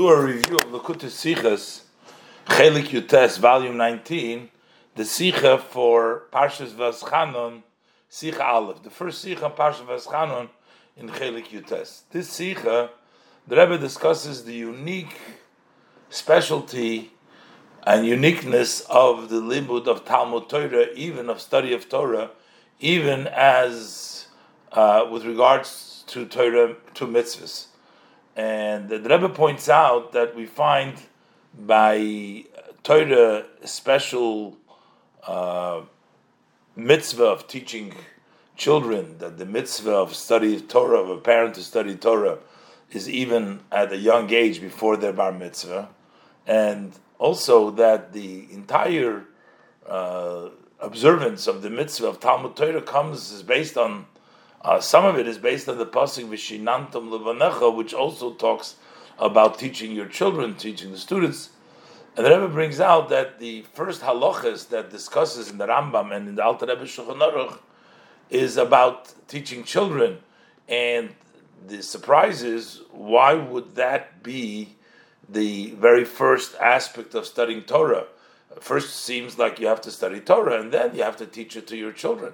do a review of Lakutis Sichas, Chelik Yutes, volume 19, the Sicha for Parshas Vaschanon, Sicha Aleph, the first Sicha on Parshas Vaschanon in Chelik Yutes. This Sicha, the Rebbe discusses the unique specialty and uniqueness of the limud of Talmud Torah, even of study of Torah, even as uh, with regards to Torah, to mitzvahs. And the Rebbe points out that we find by Torah special uh, mitzvah of teaching children that the mitzvah of study of Torah, of a parent to study Torah, is even at a young age before their bar mitzvah, and also that the entire uh, observance of the mitzvah of Talmud Torah comes is based on uh, some of it is based on the pasuk Vishinantam Levanecha, which also talks about teaching your children, teaching the students. And the Rebbe brings out that the first halachas that discusses in the Rambam and in the Alter Rebbe Shulchan Aruch is about teaching children. And the surprise is, why would that be the very first aspect of studying Torah? First, seems like you have to study Torah, and then you have to teach it to your children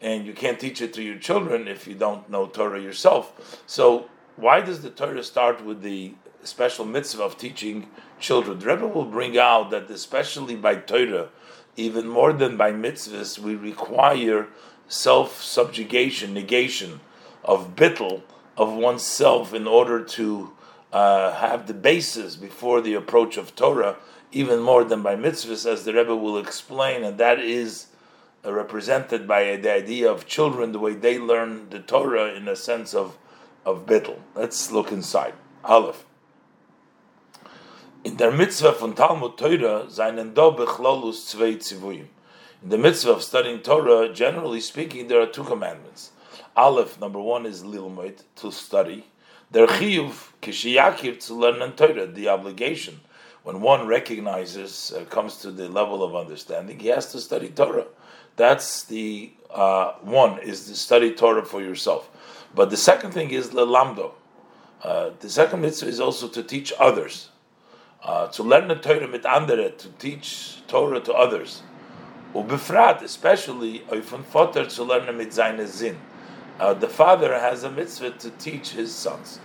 and you can't teach it to your children if you don't know Torah yourself. So why does the Torah start with the special mitzvah of teaching children? The Rebbe will bring out that especially by Torah, even more than by mitzvahs, we require self-subjugation, negation of bittel of oneself in order to uh, have the basis before the approach of Torah, even more than by mitzvahs, as the Rebbe will explain, and that is represented by the idea of children, the way they learn the Torah in a sense of of bittel. Let's look inside. Aleph. In der Mitzvah von Talmud Torah seinen do bechlolus zwei zivuyim. In the mitzvah of studying Torah, generally speaking, there are two commandments. Aleph, number one, is lilmoid, to study. Der chiyuv, kishiyakir, to learn Torah, the obligation. When one recognizes, uh, comes to the level of understanding, he has to study Torah. That's the uh, one is to study Torah for yourself. But the second thing is lelamdo. Uh, the second mitzvah is also to teach others, uh, to learn the Torah mit andere, to teach Torah to others. Ubefrat, especially oifun foter to learn mit seine zin. Uh, the father has a mitzvah to teach his sons.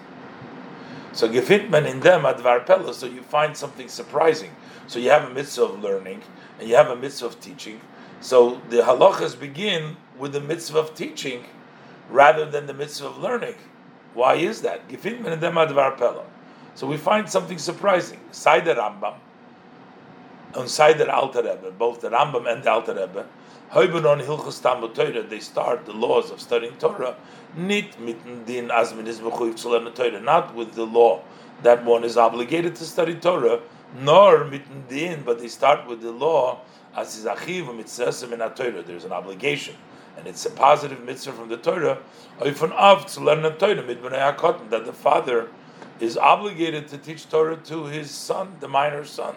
So gefindt man in them advar pella, so you find something surprising. So you have a mitzvah of learning, and you have a mitzvah of teaching, so the halachas begin with the mitzvah of teaching rather than the mitzvah of learning. Why is that? So we find something surprising. Side Rambam, on side Alter Rebbe, both the Rambam and the Alter Rebbe, Torah, they start the laws of studying Torah, nit mitten din azmin is Torah, not with the law that one is obligated to study Torah, nor mitten din, but they start with the law as Torah. There's an obligation, and it's a positive mitzvah from the Torah. Of to learn the Torah that the father is obligated to teach Torah to his son, the minor son.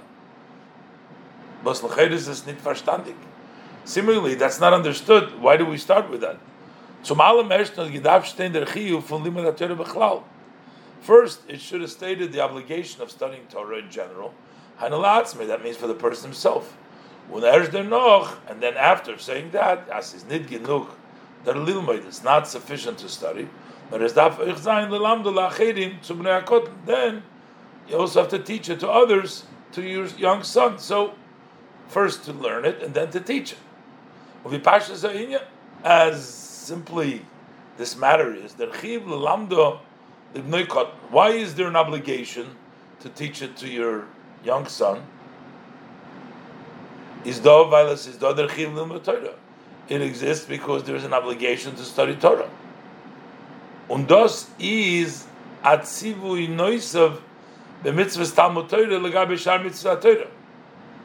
Similarly, that's not understood. Why do we start with that? First, it should have stated the obligation of studying Torah in general. That means for the person himself. And then after saying that, as is nid genug, that lilmoid is not sufficient to study. But as daf then you also have to teach it to others, to your young son. So first to learn it and then to teach it. As simply this matter is that why is there an obligation to teach it to your young son? Is is Torah. It exists because there is an obligation to study Torah. Und das is atzivui noisav the mitzvah Talmud Torah legabe shar mitzvah Torah.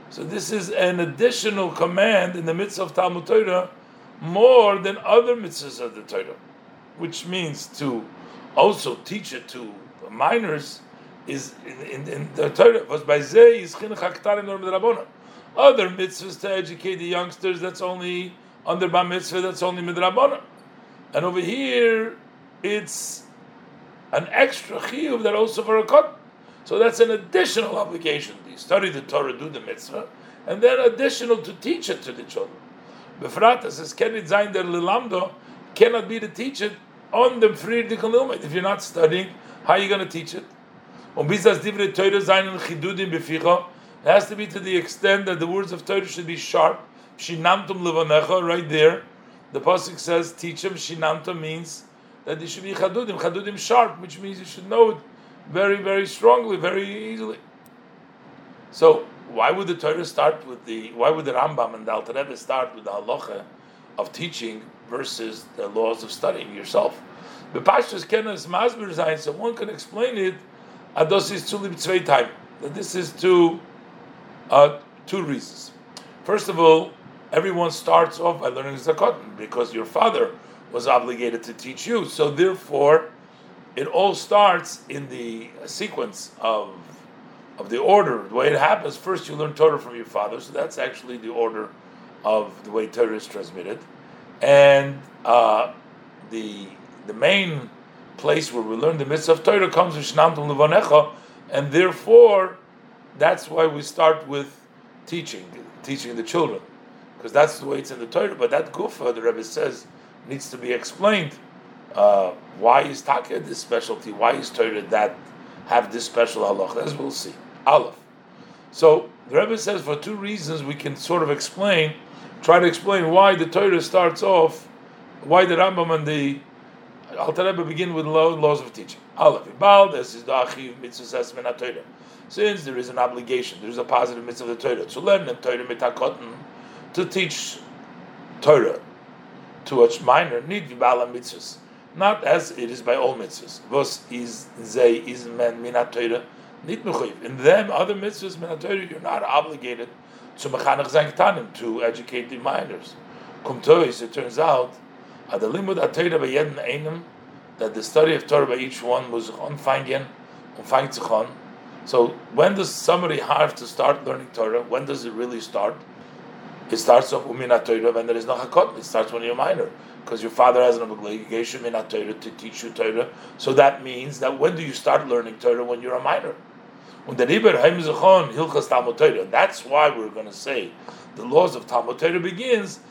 So this is an additional command in the mitzvah of Talmud Torah more than other mitzvahs of the Torah, which means to also teach it to minors is in, in, in the Torah. Was by is chinuch haktarim norm derabonah. Other mitzvahs to educate the youngsters, that's only under Bar Mitzvah, that's only Midrabana. And over here, it's an extra chiyuv that also for a cut. So that's an additional obligation. You study the Torah, do the mitzvah, and then additional to teach it to the children. Befrata says, Kenit Zain der Lilamdo cannot be to teach it on the Friedrich If you're not studying, how are you going to teach it? It has to be to the extent that the words of Torah should be sharp. Shinamtum levanecha, right there. The pasuk says, "Teach him." Shinamtum means that they should be chadudim, chadudim sharp, which means you should know it very, very strongly, very easily. So, why would the Torah start with the? Why would the Rambam and the Alter Rebbe start with the halacha of teaching versus the laws of studying yourself? The pashtus kenas masbir zayin, so one can explain it. Ados is tzvei time. That this is to uh, two reasons. First of all, everyone starts off by learning zakot because your father was obligated to teach you. So therefore, it all starts in the sequence of of the order, the way it happens. First, you learn Torah from your father, so that's actually the order of the way Torah is transmitted, and uh, the the main place where we learn the mitzvah of Torah comes from Shnamtum Levanecha, and therefore that's why we start with teaching, teaching the children, because that's the way it's in the Torah. But that gufa, the Rebbe says, needs to be explained. Uh, why is Taka this specialty? Why is Torah that have this special halacha? As we'll see. Aleph. So the Rebbe says for two reasons we can sort of explain, try to explain why the Torah starts off, why the Rambam and the Alter Rebbe begin with laws of teaching. Aleph. Ibal, this is the Achiv Mitzvah Torah since there is an obligation, there is a positive mitzvah of the Torah to learn the Torah mitakotten to teach Torah to a minor need v'bala mitzvahs, not as it is by all mitzvahs. Vos is zay is men minat Torah nit mechuyev. In them other mitzvahs minat Torah you're not obligated to mechanech zanktanim to educate the minors. Kum it turns out at the limud atayra by einem that the study of Torah by each one was on fangen, so when does somebody have to start learning Torah? When does it really start? It starts off umina Torah when there is no hakot. It starts when you're a minor because your father has an obligation minat Torah to teach you Torah. So that means that when do you start learning Torah? When you're a minor. That's why we're going to say the laws of Talmud Torah begins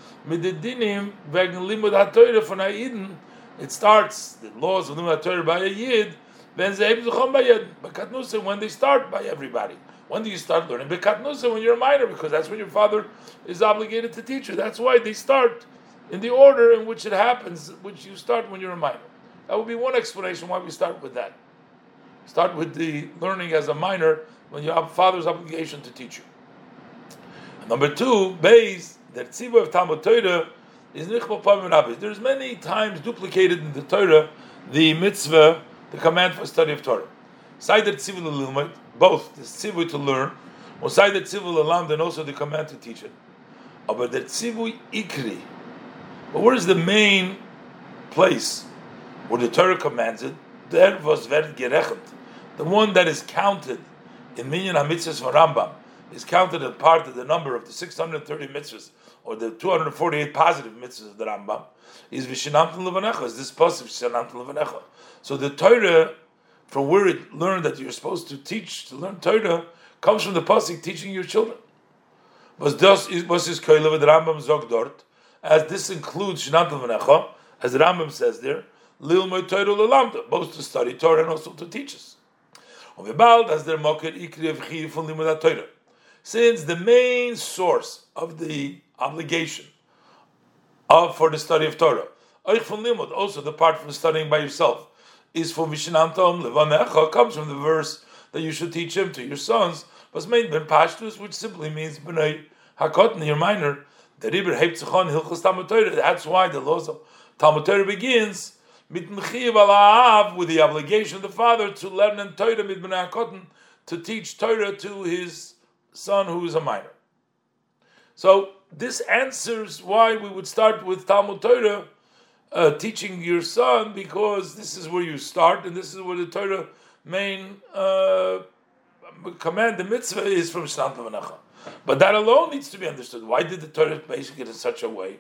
it starts the laws of Limud Torah by a yid then when they start by everybody. When do you start learning Bekatnusa? When you're a minor, because that's when your father is obligated to teach you. That's why they start in the order in which it happens, which you start when you're a minor. That would be one explanation why we start with that. Start with the learning as a minor when your father's obligation to teach you. Number two, base that tziva of Talmud Torah is nichbal There's many times duplicated in the Torah the mitzvah the command for study of Torah. Both the tzivul to learn, or the tzivul alam, then also the command to teach it. Ah, but the ikri, but where is the main place where the Torah commands it? There was very gerechend, the one that is counted in minyan hamitzvahs for Rambam is counted as part of the number of the 630 mitzvahs or the 248 positive mitzvahs of the Rambam is Vishinamtim Levanecha, is this Vishinamtim Levanecha. So the Torah, from where it learned that you're supposed to teach, to learn Torah, comes from the pasuk teaching your children. As this includes Shnat as the Rambam says there, Torah both to study Torah and also to teach us. as. Since the main source of the obligation of for the study of Torah, also the part from studying by yourself, is for Mishnantom Levanecha comes from the verse that you should teach him to your sons, was made ben Pashtus, which simply means B'nai Hakotn, your minor. The Riber Heiptzachon Hilchos Talmud. That's why the laws of Talmud Torah begins mit with the obligation of the father to learn in Torah mit B'nai Hakotn to teach Torah to his son who is a minor. So this answers why we would start with Talmud Torah uh, teaching your son because this is where you start and this is where the Torah main uh, command, the mitzvah, is from Shnat Levanecha. But that alone needs to be understood. Why did the Torah make it in such a way?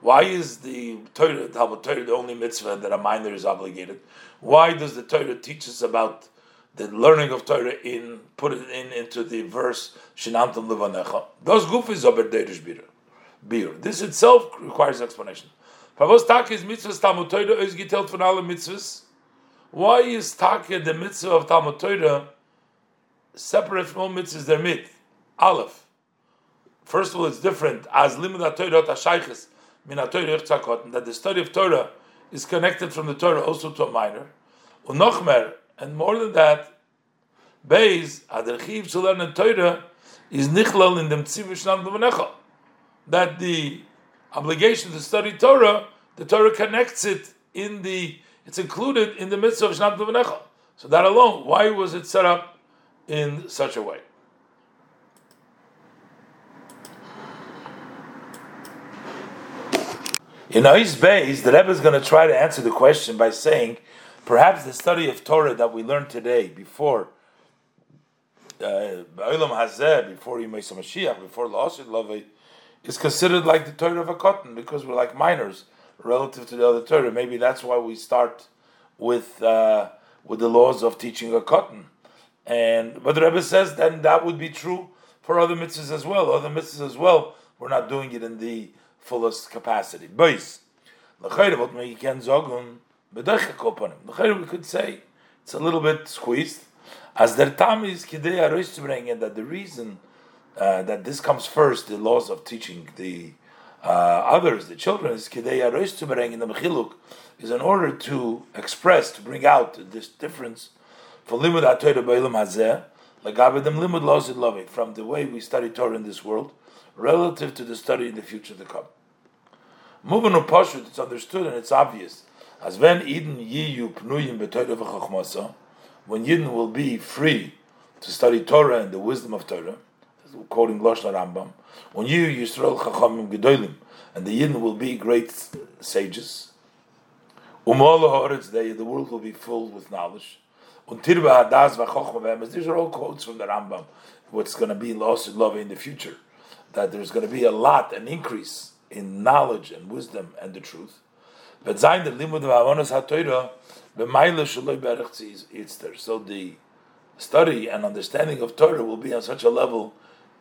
Why is the Torah, Talmud Torah, the only mitzvah that a minor is obligated? Why does the Torah teach us about the learning of Torah in put it in into the verse Shinamtam Levanecha. Those gufis are Derish Bir. This itself requires explanation. Taka is mitzvahs Talmud Torah is mitzvahs. Why is Taka the mitzvah of Talmud Torah separate from all mitzvahs there mit? Aleph. First of all, it's different. As limud Torah tashayches min that the study of Torah is connected from the Torah also to a minor. Unochmer, and more than that, Beis, Aderchiv to learn Torah is nichlal in dem tzivushnam That the obligation to study Torah, the Torah connects it in the, it's included in the midst of Shnam Devanecha. So that alone, why was it set up in such a way? In Ois Beis, the Rebbe is going to try to answer the question by saying, perhaps the study of Torah that we learned today, before uh, Ba'olam Hazeh, before Yimei Mashiach, before La'asid Lavei, is considered like the Torah of a cotton because we're like minors relative to the other Torah. Maybe that's why we start with uh, with the laws of teaching a cotton. And but the Rebbe says then that would be true for other mitzvahs as well. Other mitzvahs as well, we're not doing it in the fullest capacity. Boys, we could say it's a little bit squeezed. As der tam is kidei bring that the reason uh, that this comes first, the laws of teaching the uh, others, the children, is to in the mechiluk, is in order to express, to bring out this difference for limud atoyda ba'ilum hazeh, lagabedim limud lozid loving, from the way we study Torah in this world, relative to the study in the future to come. Moving on Pashut, it's understood and it's obvious. As when Eden yiyu pnuyim v'chachmasa, when Yidden will be free to study Torah and the wisdom of Torah, quoting Lashon Rambam, when you Yisrael Chachamim Gedolim, and the Yidden will be great sages, the world will be filled with knowledge. These are all quotes from the Rambam. What's going to be lost in love in the future? That there's going to be a lot, an increase in knowledge and wisdom and the truth. But zayin the limud of avonos haTorah b'mayla shaloi berach So the study and understanding of Torah will be on such a level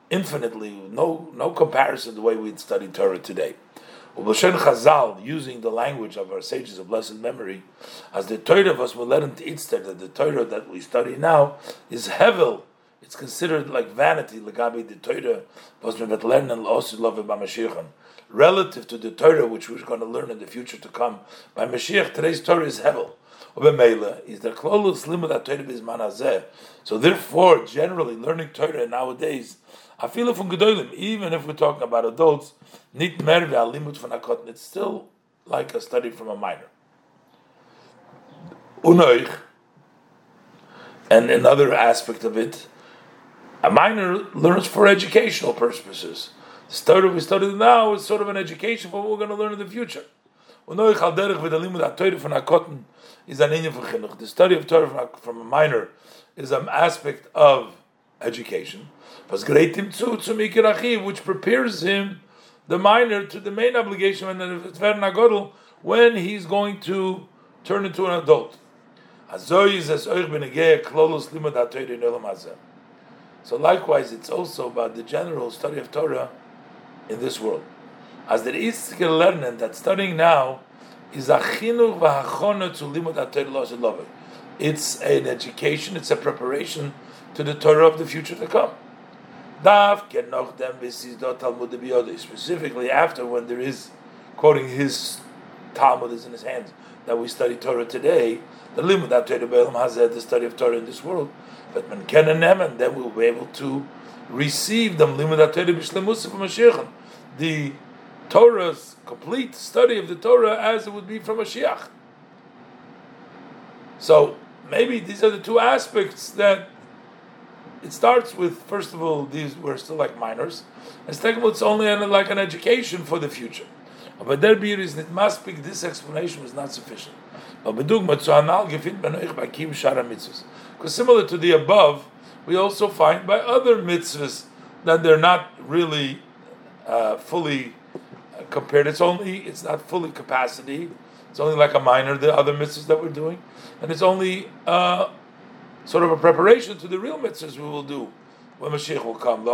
infinitely, no no comparison the way we study Torah today. Ubashen Chazal, using the language of our sages of blessed memory, as the Torah of us will let to itzter, that the Torah that we study now is hevel. It's considered like vanity, legabi the Torah was lernen b'mashiachan. Relative to the Torah which we're going to learn in the future to come by Mashiach, today's Torah is hevel. Is the klolus limud Torah is manazeh. So therefore, generally, learning Torah nowadays it from Gedolim, even if we're talking about adults, nit merve alimut from akotin, it's still like a study from a minor. Unoich, and another aspect of it, a minor learns for educational purposes. The study we study now is sort of an education for what we're going to learn in the future. Unoich al derech v'dalimut ha-Torah from akotin is an inyan for chinuch. The study of Torah from a minor is an aspect of education which prepares him, the minor, to the main obligation when he's going to turn into an adult. So likewise, it's also about the general study of Torah in this world. As there is learning that studying now is a chinuch v'hachona to limud It's an education, it's a preparation to the Torah of the future to come. Specifically, after when there is quoting his Talmud is in his hands that we study Torah today, the limud Torah Beilam has the study of Torah in this world. But when Ken and then we'll be able to receive them limud Torah b'shlemusa from the Torah's complete study of the Torah as it would be from Mashiach. So maybe these are the two aspects that it starts with first of all these we're still like minors, and second of all it's only an, like an education for the future. But there be reason it must be this explanation was not sufficient. Because similar to the above, we also find by other mitzvahs that they're not really uh, fully compared. It's only it's not fully capacity. It's only like a minor the other mitzvahs that we're doing, and it's only uh, sort of a preparation to the real mitzvahs we will do when Mashiach will come.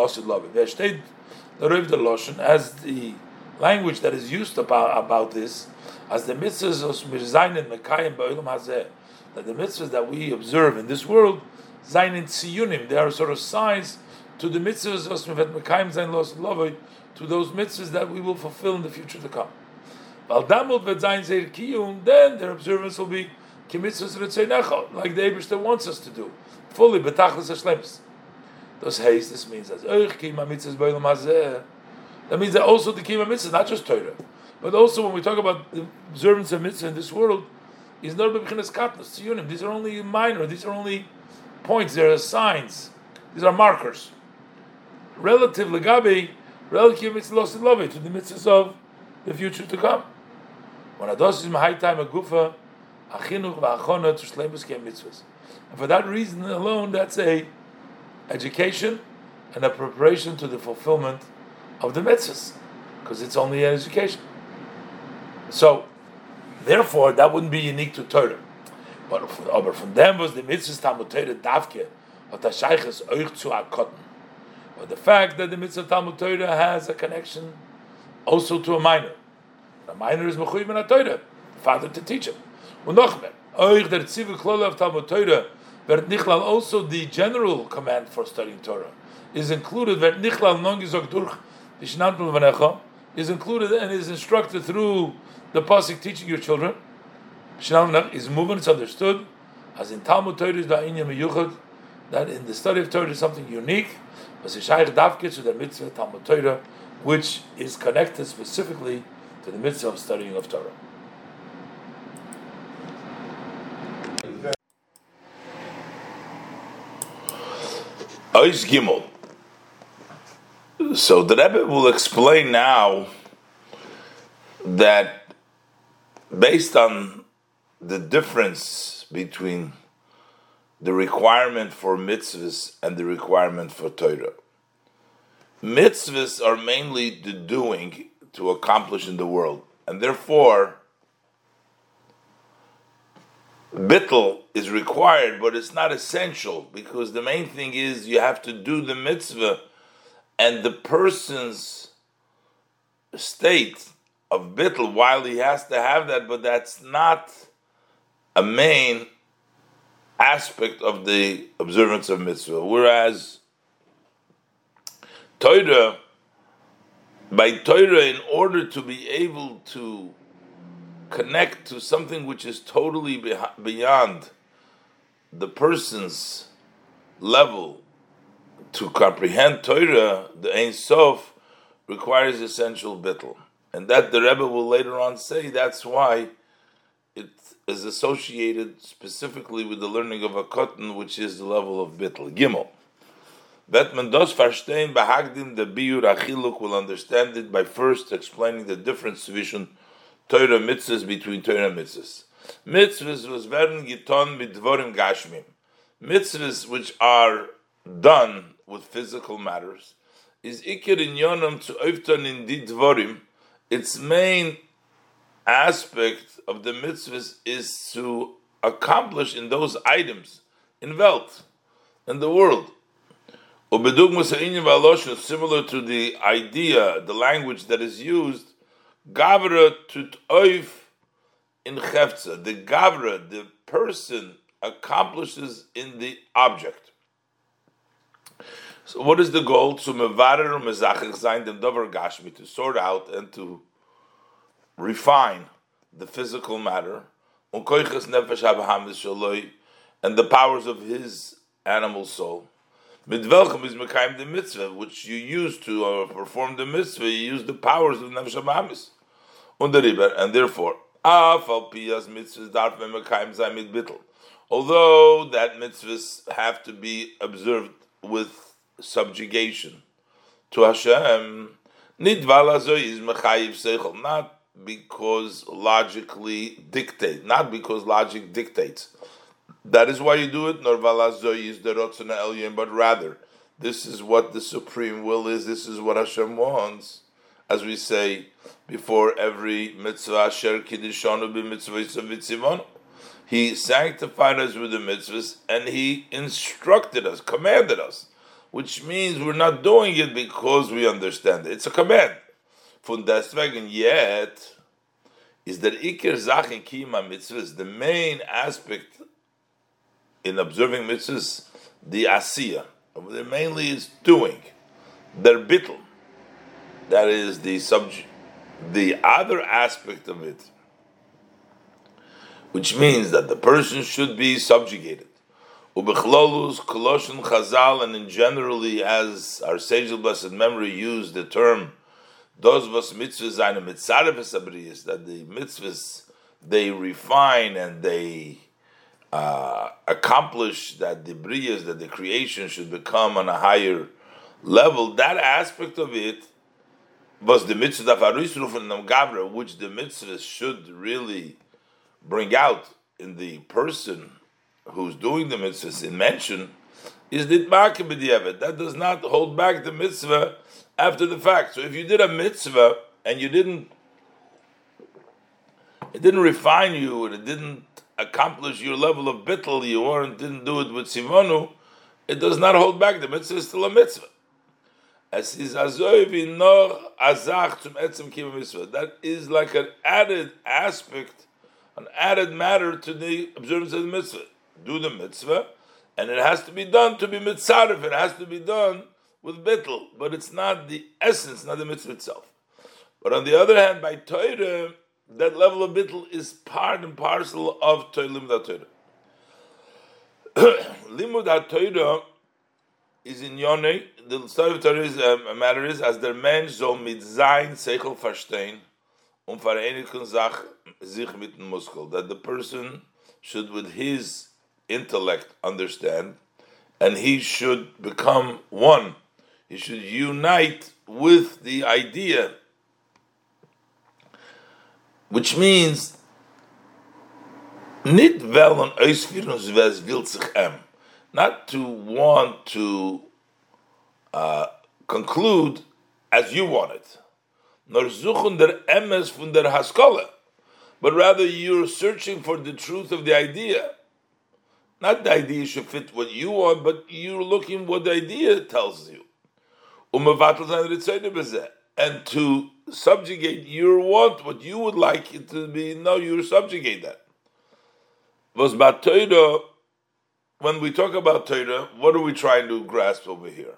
As the language that is used about about this as the mitzvahs of Mirzayin Mekayim Ba'ilam Hazeh that the mitzvahs that we observe in this world Zayin Tziyunim they are sort of signs to the mitzvahs of Mekayim Zayin Los to those mitzvahs that we will fulfill in the future to come. Then their observance will be like the Abishter wants us to do, fully. Those haste. This means that that means that also the kima mitzvah, not just Torah, but also when we talk about the observance of mitzvah in this world, is not. These are only minor. These are only points. They are signs. These are markers. Relative legabe, relative mitzvah lost love to the mitzvahs of the future to come. When ados is mahai time a gufa, achinuch va'achona to shleimus kem mitzvahs. And for that reason alone, that's a education and a preparation to the fulfillment of the mitzvahs, because it's only an education. So, therefore, that wouldn't be unique to Torah. But from, from them was the mitzvahs Talmud Torah davke, or tashayches euch zu akotten. But the fact that the mitzvah Talmud Torah has a connection also to a minor. A minor is mechuyev in a Torah, father to teach him. Und noch mehr, euch der Tzivu Klole of Talmud Torah, wird nichlal also the general command for studying Torah is included, wird nichlal non durch is included and is instructed through the pasuk teaching your children. is moving. It's understood as in Talmud Torah is that in the study of Torah is something unique. To the mitzvah Talmud Torah, which is connected specifically to the mitzvah of studying of Torah. Ois Gimel. So the Rebbe will explain now that based on the difference between the requirement for mitzvahs and the requirement for Torah. Mitzvahs are mainly the doing to accomplish in the world, and therefore bittel is required, but it's not essential because the main thing is you have to do the mitzvah and the person's state of bittel while he has to have that, but that's not a main aspect of the observance of mitzvah. Whereas Torah, by Torah, in order to be able to connect to something which is totally beyond the person's level to comprehend Torah, the Ein Sof, requires essential bittul. And that the Rebbe will later on say that's why is associated specifically with the learning of a cotton, which is the level of bittel. Gimel. Vetman dos verstehen behagdim the biur achiluk will understand it by first explaining the difference between Torah mitzvahs between Torah mitzvahs. Mitzvahs was giton dvorim gashmim. Mitzvahs which are done with physical matters is ikir in yonam to oifton in didvorim. Its main aspect of the mitzvahs is to accomplish in those items in wealth in the world. Similar to the idea, the language that is used, gavra tut oif in chefza. The gavra, the person, accomplishes in the object. So, what is the goal? To mevarer mezachich zayin dover gashmi to sort out and to refine the physical matter, and the powers of his animal soul. Mit is mekayim the mitzvah, which you use to uh, perform the mitzvah, you use the powers of nefesh habahamis. And therefore. Although that mitzvahs have to be observed with subjugation to Hashem, not because logically dictate, not because logic dictates. That is why you do it. Nor valazoy is the rotzana elyon, but rather this is what the supreme will is. This is what Hashem wants, as we say before every mitzvah. Asher He sanctified us with the mitzvahs and He instructed us, commanded us, which means we're not doing it because we understand it. It's a command. Von deswegen yet is that Iker Zachin Kima mitzvahs, the main aspect in observing mitzvahs, the Asiya. Mainly is doing. Der Bittel. That is the subject. The other aspect of it which means that the person should be subjugated. Ubechlolus, Koloshin, Chazal, and in generally, as our sage of blessed memory used the term, those was mitzvahs eine mitzarefes that the mitzvahs they refine and they uh, accomplish that the briyas, that the creation should become on a higher level. That aspect of it was the mitzvah of Arisruf and Gavra, which the mitzvahs should really bring out in the person who's doing the mitzvah in mention is b'diavad. That does not hold back the mitzvah after the fact. So if you did a mitzvah and you didn't, it didn't refine you and it didn't accomplish your level of bittel, you weren't didn't do it with simonu, it does not hold back. The mitzvah is still a mitzvah. As is azach zum etzem mitzvah. That is like an added aspect an added matter to the observance of the mitzvah. Do the mitzvah, and it has to be done to be mitzaref. It has to be done with bittel, but it's not the essence, not the mitzvah itself. But on the other hand, by Torah, that level of bittel is part and parcel of limud Torah. limud Torah is in Yonei. The story of Torah is um, matter is as der Mensch so mit sein Seichel verstehen Muskel, that the person should with his intellect understand, and he should become one. He should unite with the idea, which means. Not to want to uh, conclude as you want it nor der emes der haskole, but rather you're searching for the truth of the idea. Not the idea should fit what you want, but you're looking what the idea tells you. And to subjugate your want, what you would like it to be, no, you subjugate that. When we talk about Torah, what are we trying to grasp over here?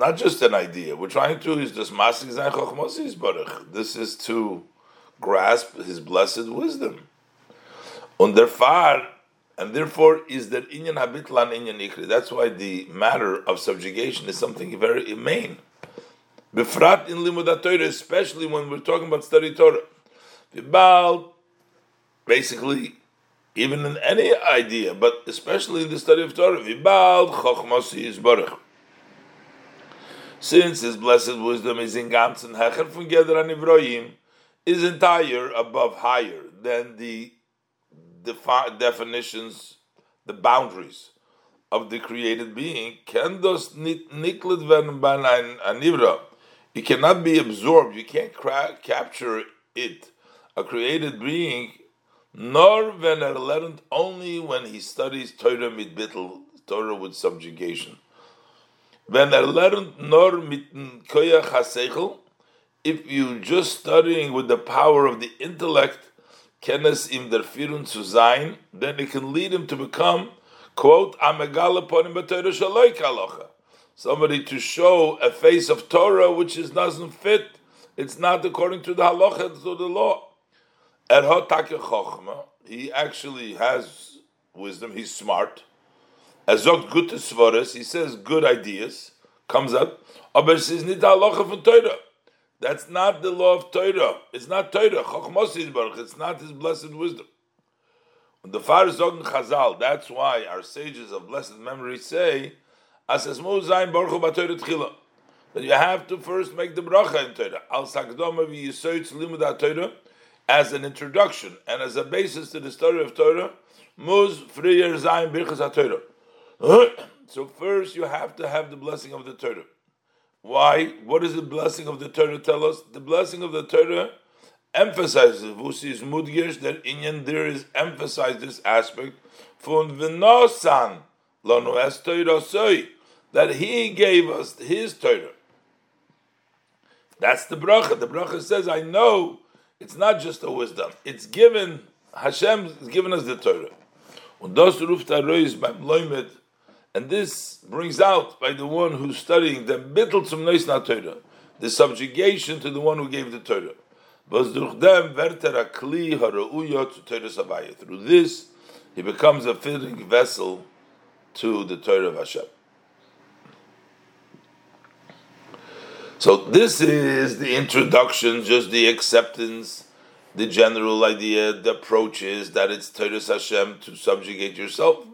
not just an idea. We're trying to is this masik zayin baruch. This is to grasp His blessed wisdom. Und far, and therefore is that inyan habitlan inyan ikri. That's why the matter of subjugation is something very main. Befrat in limudat Torah, especially when we're talking about study Torah. Vibal, basically, even in any idea, but especially in the study of Torah, vibal chokhmos baruch since his blessed wisdom is in ganzen hecher von Geder Ivroim, is entire above higher than the defi- definitions, the boundaries of the created being, can niklet bei anivra. It cannot be absorbed. You can't cra- capture it. A created being, nor when learned only when he studies Torah mit bittel, Torah with subjugation. When lernt nor mit hasechel, if you just studying with the power of the intellect, kenes im der firun zu sein, then it can lead him to become, quote, amegale ponim b'torah shaloi kalocha. Somebody to show a face of Torah which is doesn't fit. It's not according to the halacha, to the law. Er chochma. He actually has wisdom. He's smart. As sagt gute he says good ideas, comes up, aber es ist nicht halacha von Torah. That's not the law of Torah. It's not Torah. Baruch. It's not his blessed wisdom. The Far Zogen Chazal, that's why our sages of blessed memory say, As es mu sein Baruch Torah tchila. That you have to first make the bracha in Torah. Al sakdoma vi yisoytz limud as an introduction and as a basis to the story of Torah, muz frier sein birchas so first you have to have the blessing of the Torah. Why? What does the blessing of the Torah tell us? The blessing of the Torah emphasizes Vusis Mudgish that Inyan there is emphasized this aspect from Vinosan Lanu Es Torah that he gave us his Torah. That's the bracha. The bracha says, I know it's not just a wisdom. It's given, Hashem has given us the Torah. Und das ruft beim Loimet, and this brings out by the one who's studying the bittel zum Neus Torah, the subjugation to the one who gave the Torah Through this, he becomes a fitting vessel to the Torah of Hashem. So this is the introduction, just the acceptance, the general idea, the approach is that it's Torah Hashem to subjugate yourself.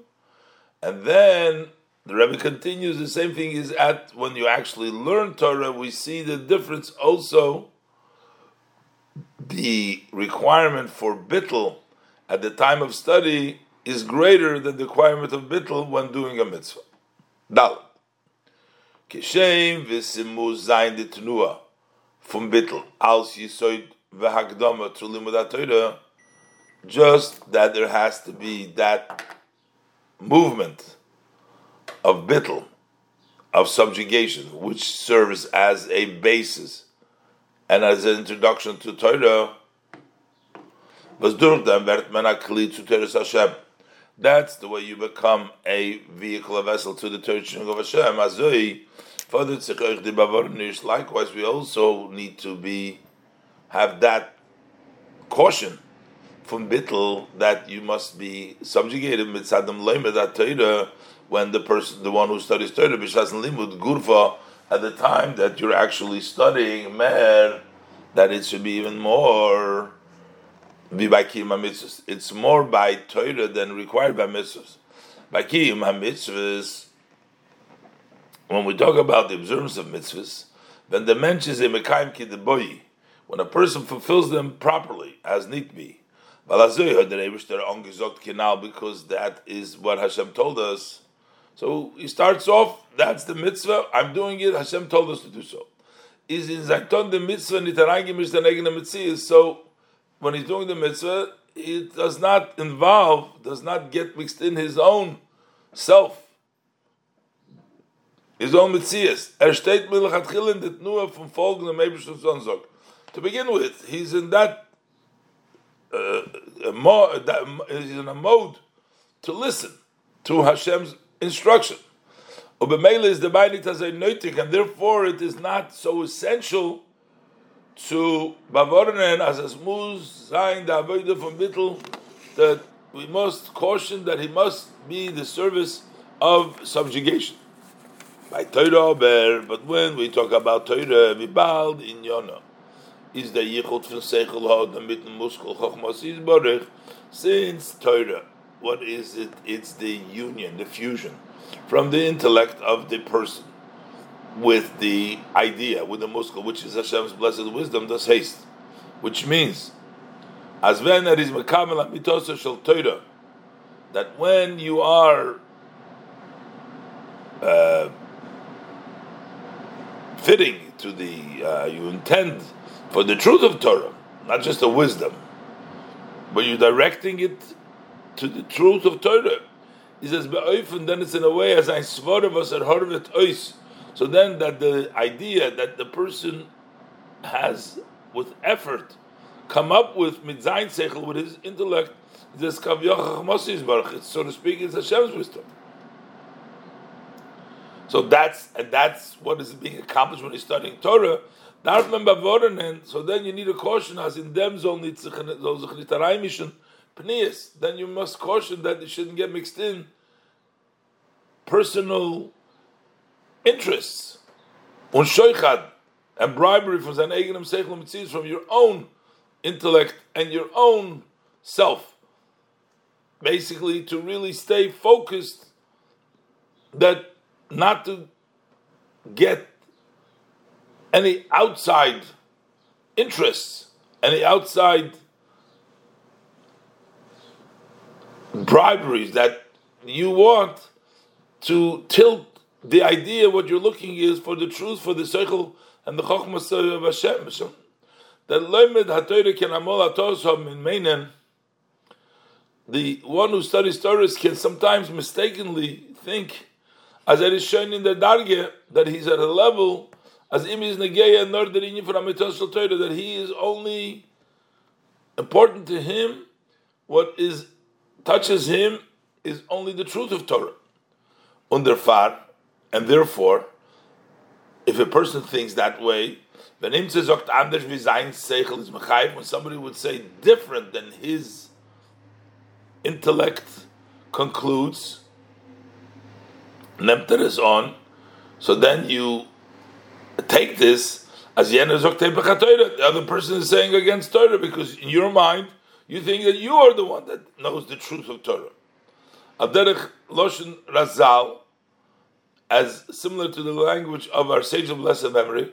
And then the Rebbe continues, the same thing is at when you actually learn Torah, we see the difference also, the requirement for bittel at the time of study is greater than the requirement of bittel when doing a mitzvah. Dalit. Kishem v'simu zayin ditnua from bittel als yisoid v'hakdama to limud just that there has to be that movement of bittel, of subjugation, which serves as a basis and as an introduction to Torah, Torah. That's the way you become a vehicle, a vessel to the teaching of Hashem. Likewise, we also need to be have that caution from bittel that you must be subjugated mitzadam leimed Torah when the person, the one who studies Torah, b'shas limud gurva at the time that you're actually studying mer, that it should be even more it's more by Torah than required by mitzvahs. By kiyum mitzvahs, when we talk about the observance of mitzvahs, then the mentions a mekayim boy, when a person fulfills them properly, as need be. Because that is what Hashem told us. So he starts off, that's the mitzvah, I'm doing it, Hashem told us to do so. Is in Zaiton the mitzvah, so when he's doing the mitzvah, it does not involve, does not get mixed in his own self, his own mitzias. Er. To begin with, he's in that, uh, mo- that, he's in a mode to listen to Hashem's instruction. Ubemele is the as a nötig, and therefore it is not so essential to Bavornen as a smooth sign from that we must caution that he must be the service of subjugation. By Torah but when we talk about Torah, bald in Yona is the yichud from Seichel Hod and Mitten Muskel Chochmas Yisborech since Torah. What is it? It's the union, the fusion from the intellect of the person with the idea, with the muscle, which is Hashem's blessed wisdom, does haste. Which means, as is mekamel mitosa shel Torah, that when you are uh, fitting to the, uh, you intend for the truth of Torah, not just the wisdom, but you're directing it to the truth of Torah. He says, and then it's in a way as I swore us at Horvet Ois so then that the idea that the person has with effort come up with mitzayin seichel with his intellect, this so to speak, is Hashem's wisdom. So that's and that's what is being accomplished when he's studying Torah. So then you need a caution as in them only then you must caution that it shouldn't get mixed in personal interests. Und shoichad, and bribery from sein eigenem seichel mitzvahs, from your own intellect and your own self. Basically, to really stay focused, that not to get any outside interests, any outside briberies that you want to tilt the idea, what you're looking is for the truth, for the seichel and the chokhmah of Hashem. that HaTorah can amol the one who studies Torah can sometimes mistakenly think, as it is shown in the Darge, that he's at a level as im is negeya nor der inyan from amitos Torah, that he is only important to him, what is touches him is only the truth of Torah. Under far, and therefore, if a person thinks that way, when somebody would say different than his intellect concludes, Nemter is on, so then you take this as the other person is saying against Torah because in your mind you think that you are the one that knows the truth of Torah. Loshen Razal, as similar to the language of our sage of blessed memory,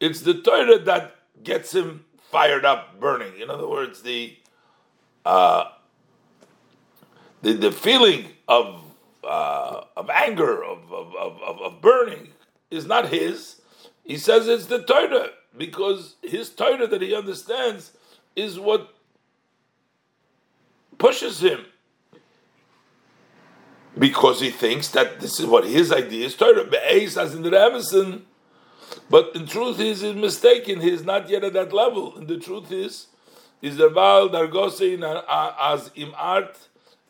it's the Torah that gets him fired up, burning. In other words, the uh, the, the feeling of uh, of anger, of, of, of, of burning, is not his. He says it's the Torah because his Torah that he understands is what pushes him because he thinks that this is what his idea is Torah. as in the Emerson, but in truth he is mistaken. He is not yet at that level. And the truth is, is the Baal Dargosein as im art.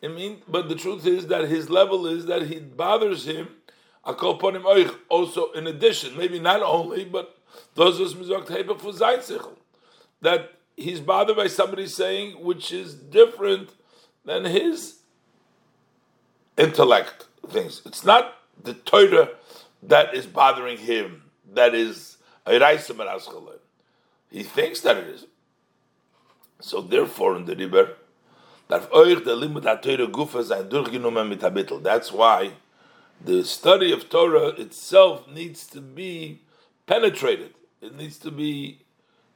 I mean, but the truth is that his level is that he bothers him. Also, in addition, maybe not only, but those musakhsaichl, that he's bothered by somebody saying which is different than his intellect things. It's not the Torah that is bothering him. That is he thinks that it is. So therefore, in the river, that's why the study of Torah itself needs to be penetrated. It needs to be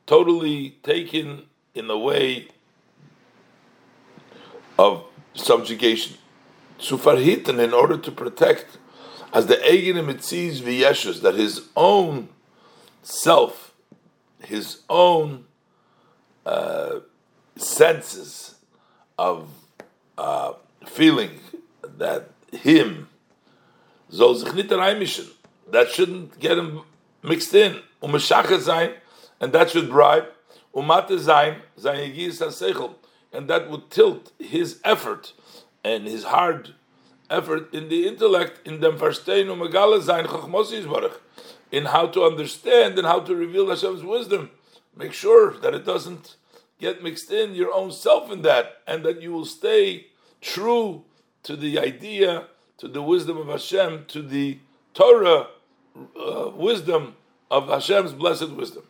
totally taken in the way of subjugation. Sufarhitan, in order to protect, as the Egenim it sees V'yeshus, that his own self, his own uh, senses of uh, feeling that him, that shouldn't get him mixed in, and that should bribe, and that would tilt his effort and his hard effort in the intellect in dem verstehen megale sein in how to understand and how to reveal Hashem's wisdom. Make sure that it doesn't get mixed in your own self in that, and that you will stay true to the idea, to the wisdom of Hashem, to the Torah uh, wisdom of Hashem's blessed wisdom.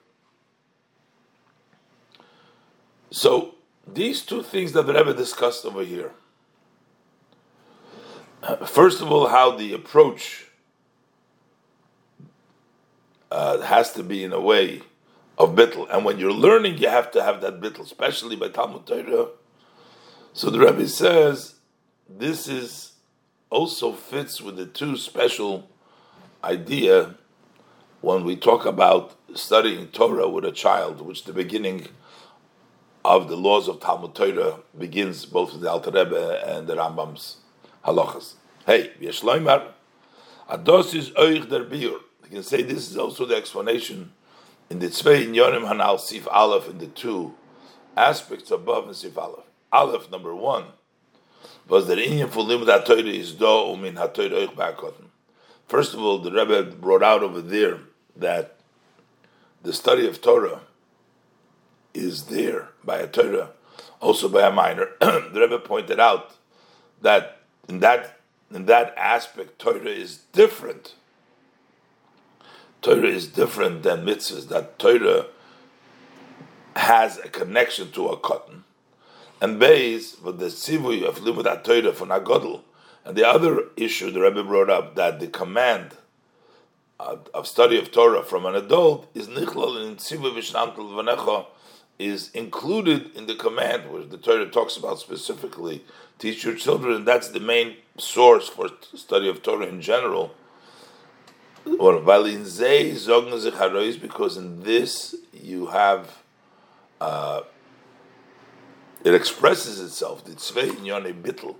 So these two things that the Rebbe discussed over here. First of all, how the approach uh, has to be in a way of bittel, and when you're learning, you have to have that bittel, especially by Talmud Torah. So the Rebbe says this is also fits with the two special idea when we talk about studying Torah with a child, which the beginning of the laws of Talmud Torah begins both with the Alter Rebbe and the Rambam's halachas. Hey, Yeshloimar, Ados is Oich der Biur. You can say this is also the explanation in the Tzvei Yonim Hanal Sif Aleph in the two aspects above in Sif Aleph. Aleph number one was the Inyan for Limud Torah is Do Umin HaTorah Oich Ba'akotim. First of all, the Rebbe brought out over there that the study of Torah is there by a Torah, also by a minor. the Rebbe pointed out that in that in that aspect, Torah is different. Torah is different than mitzvahs. That Torah has a connection to a cotton, and base with the sivui of limud Torah for nagodl, and the other issue the Rebbe brought up that the command of study of Torah from an adult is nichlal in tzivu v'shnamtel v'necha is included in the command, which the Torah talks about specifically. Teach your children, that's the main source for study of Torah in general. Or in Zeh sagen because in this you have, uh, it expresses itself, the Tzvei Bittel,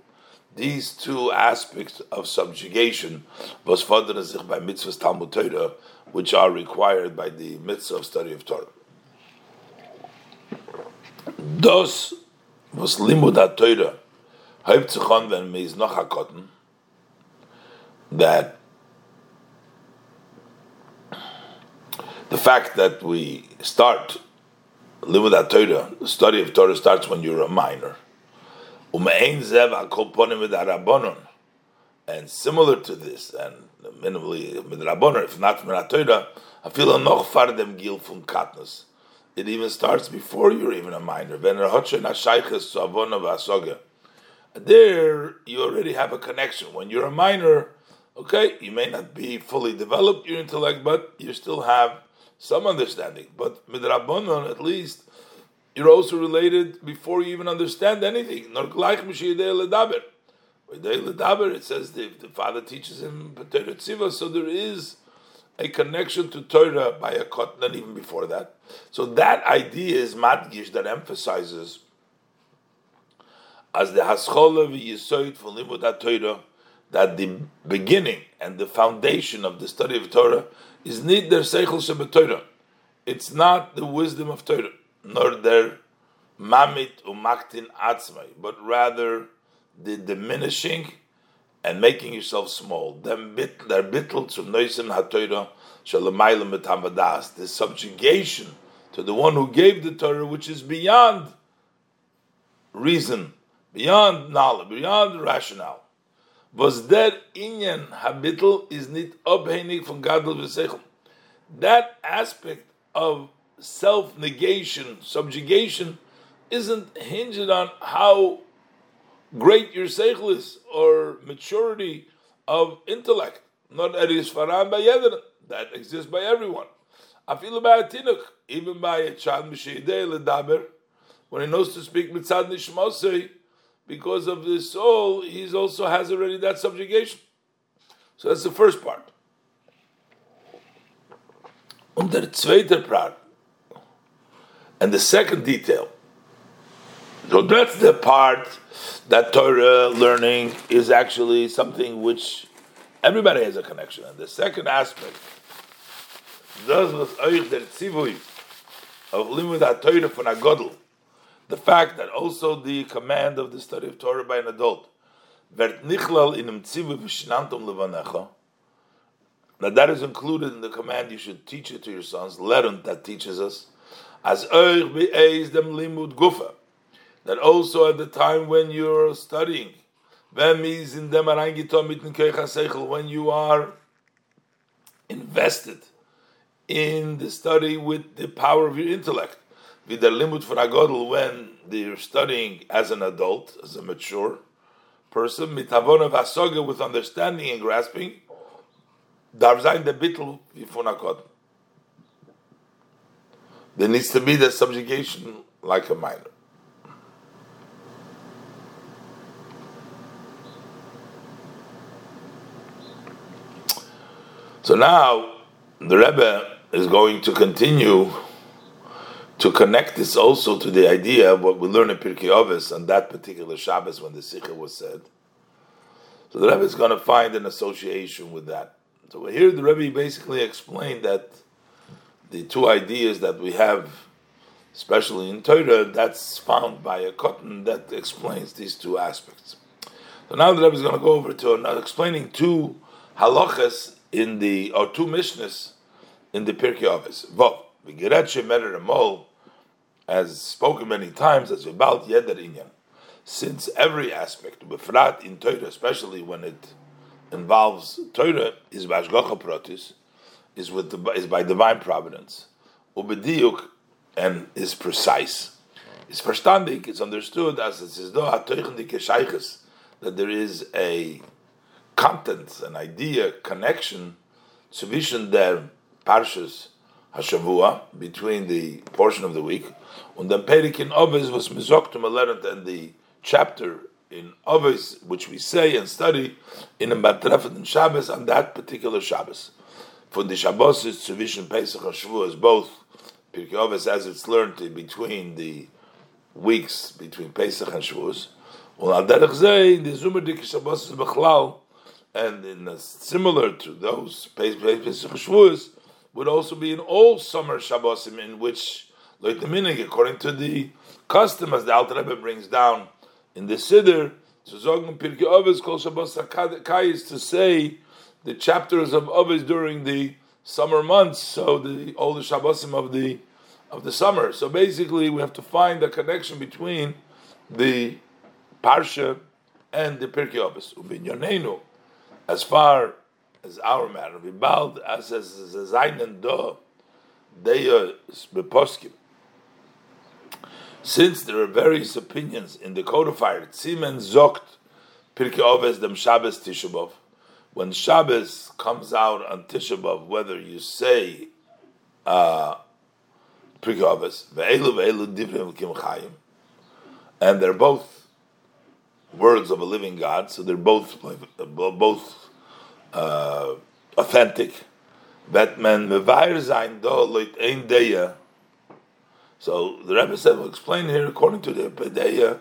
these two aspects of subjugation, was sich by mitzvahs Talmud Torah, which are required by the mitzvah of study of Torah. Das, was Limud HaTorah, Hauptzuchon, wenn mir noch hakotten, that the fact that we start Limud HaTorah, the study of Torah starts when you're a minor. And similar to this, and minimally midrabanon, if not from Torah, I feel noch fardem gil from katnus. It even starts before you're even a minor. There, you already have a connection. When you're a minor, okay, you may not be fully developed your intellect, but you still have some understanding. But midrabanon, at least, you're also related before you even understand anything. It says the, the father teaches him so there is a connection to Torah by a kotnan even before that. So that idea is madgish that emphasizes as the haschola v'yisoid for limud Torah that the beginning and the foundation of the study of Torah is nid der seichel Torah. It's not the wisdom of Torah nor their mamit umaktin atzmai, but rather the diminishing and making yourself small. Them bit their bittel to noisim hatoira shalamayim betamadas. The subjugation to the one who gave the Torah, which is beyond reason, beyond knowledge, beyond rationale. Was der inyan habitl is nit obheinig from gadol v'seichel. That aspect of self negation, subjugation, isn't hinged on how great your seichel is or maturity of intellect. Not eris faran by that exists by everyone. I feel about tinuk, even by a child ledaber, when he knows to speak mitzad nishmosei, because of the soul, he also has already that subjugation. So that's the first part. Zweite part, and the second detail, so that's the part that Torah learning is actually something which everybody has a connection. And the second aspect, das was der Zivui of limud Torah von Agodl, the fact that also the command of the study of Torah by an adult, that that is included in the command you should teach it to your sons, that teaches us, as dem limud gufa, that also at the time when you're studying, when you are invested in the study with the power of your intellect, with the limit for agodl when they're studying as an adult, as a mature person, mitavon of with understanding and grasping, darzain the bittel There needs to be the subjugation like a minor. So now the Rebbe is going to continue to connect this also to the idea of what we learn in Pirkei Avos on that particular Shabbos when the Sikha was said. So the Rebbe is going to find an association with that. So here the Rebbe basically explained that the two ideas that we have, especially in Torah, that's found by a cotton that explains these two aspects. So now the Rebbe is going to go over to another, explaining two halachas in the or two Mishnahs in the Pirkei Avos. Vov, as spoken many times, as about yeder inyan. Since every aspect, befrat in Torah, especially when it involves Torah, is bashgacha pratis, is with the, is by divine providence, ubediyuk, and is precise. Is verstandig, it's understood as it says, that there is a content, an idea, connection, zwischen there, Parshas Hashavua, between the portion of the week, and then Perik in Ovis was Mizoktum Alerant, and the chapter in Ovis, which we say and study in a Batrefet and Shabbos on that particular Shabbos. for the Shabbos is Tzuvishin Pesach and Shavuos, both Pirkei Avos as it's learned between the weeks between Pesach and Shavuos. Well, al derech zeh, the Zumer dik Shabbos is Bechlal, and in a, similar to those Pesach and Shavuos, would also be in all summer Shabbosim in which, like the minig, according to the custom, as the Alter Rebbe brings down in the Siddur, to Zogen Pirkei Avos called Shabbos Kayis to say the chapters of Avos during the summer months, so the all the Shabbosim of the of the summer. So basically, we have to find a connection between the parsha and the Pirkei Avos. Ubinyanenu, as far as our matter, we bald as as zainen do, they are beposkim. Since there are various opinions in the codifier, Tzimen zokt Pirkei Avos dem Shabbos Tishabov. When Shabbos comes out on Tishabov, whether you say uh, Pirkei Avos, Ve'elu Ve'elu Divrim Kim Chayim. And they're both words of a living God, so they're both both uh, authentic. Batman Mevair Zain Do Loit Ein Deya. So the Rebbe said, we'll explain here according to the Pedeya,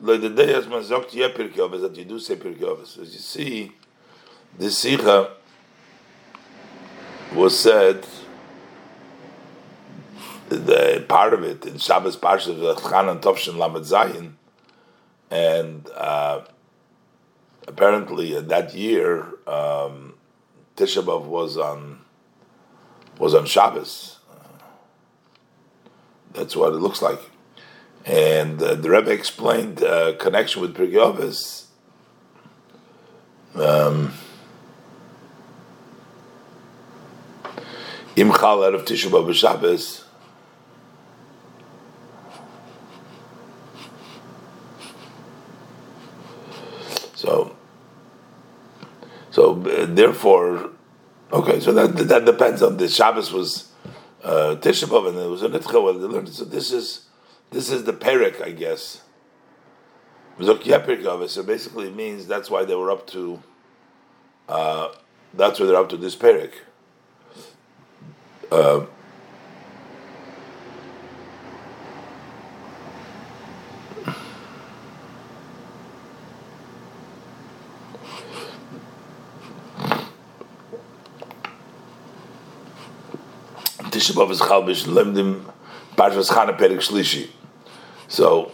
like the day man sagt, yeah, Pirkei that you do say Pirkei As you see, this Sikha was said the part of it in Shabbos Parsha Chanan Tovshin Lamed Zayin, and uh, apparently uh, that year um, Tisha B'av was on was on Shabbos. Uh, that's what it looks like, and uh, the Rebbe explained uh, connection with Pirkei um, Imchal of Tisha B'av Shabbos. So, so uh, therefore, okay. So that that depends on the Shabbos was uh, B'av and it was a Nitcha where they learned. So this is this is the Perek, I guess. So basically, it means that's why they were up to. Uh, that's why they're up to this Perek. Uh, Tisha B'av is Chalbish Lemdim Parshas Chana Perik Shlishi. So,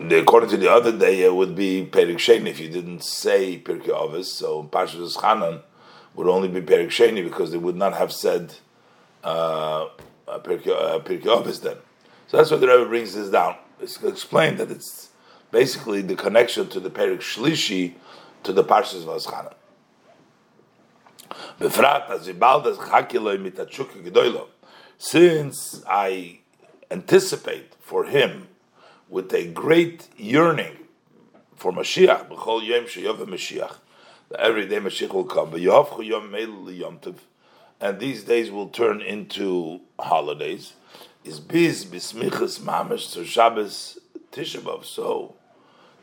according to the other day, it would be Perik Sheni if you didn't say Pirkei Avos. So Parshas Chanan would only be Perik Sheni because they would not have said uh, Pirkei uh, Avos then. So that's what the Rebbe brings this down. It's explained that it's basically the connection to the Perik Shlishi to the Parshas Vaschana. Since I anticipate for him with a great yearning for Mashiach, b'chol yom sheyav Mashiach, that every day Mashiach will come, and these days will turn into holidays. Is biz bismichas mamish to Shabbos Tisha So,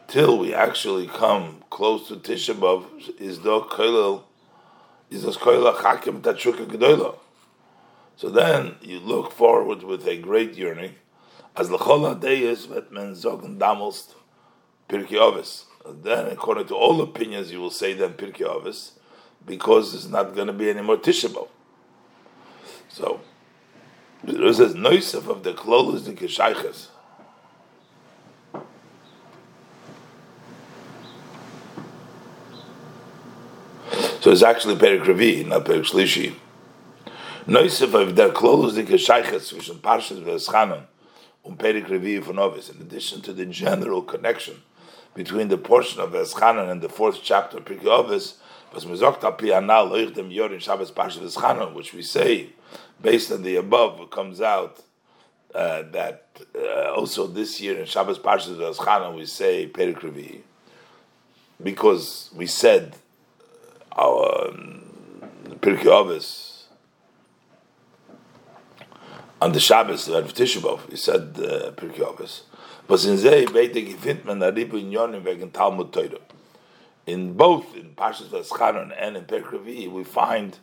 till we actually come close to Tisha is do koilel so then you look forward with a great yearning, as lechol is vet men zogen damelst. Then, according to all opinions, you will say then pirkei ovis, because there's not going to be any more tisha So there says noisef of the klolos the kishayches. So it's actually Perik Revi, not Perik Shlishi. Noisef of der Klolus the Keshayches zwischen Parshas Veschanan und Perik Revi von Ovis, in addition to the general connection between the portion of Veschanan and the fourth chapter of Pirkei Ovis, was mezogt al pianal loich dem yor Shabbos Parshas Veschanan, which we say, based on the above, it comes out uh, that uh, also this year in Shabbos Parshas Veschanan we say Perik Revi, because we said our um, Pirkei Avos on the Shabbos of Tisha B'av. He said uh, Pirkei Avos. But in Zeh Beite gefindt man a Ribu in Yonim wegen Talmud Torah. In both in Parshas Veschanan and in Pirkei we find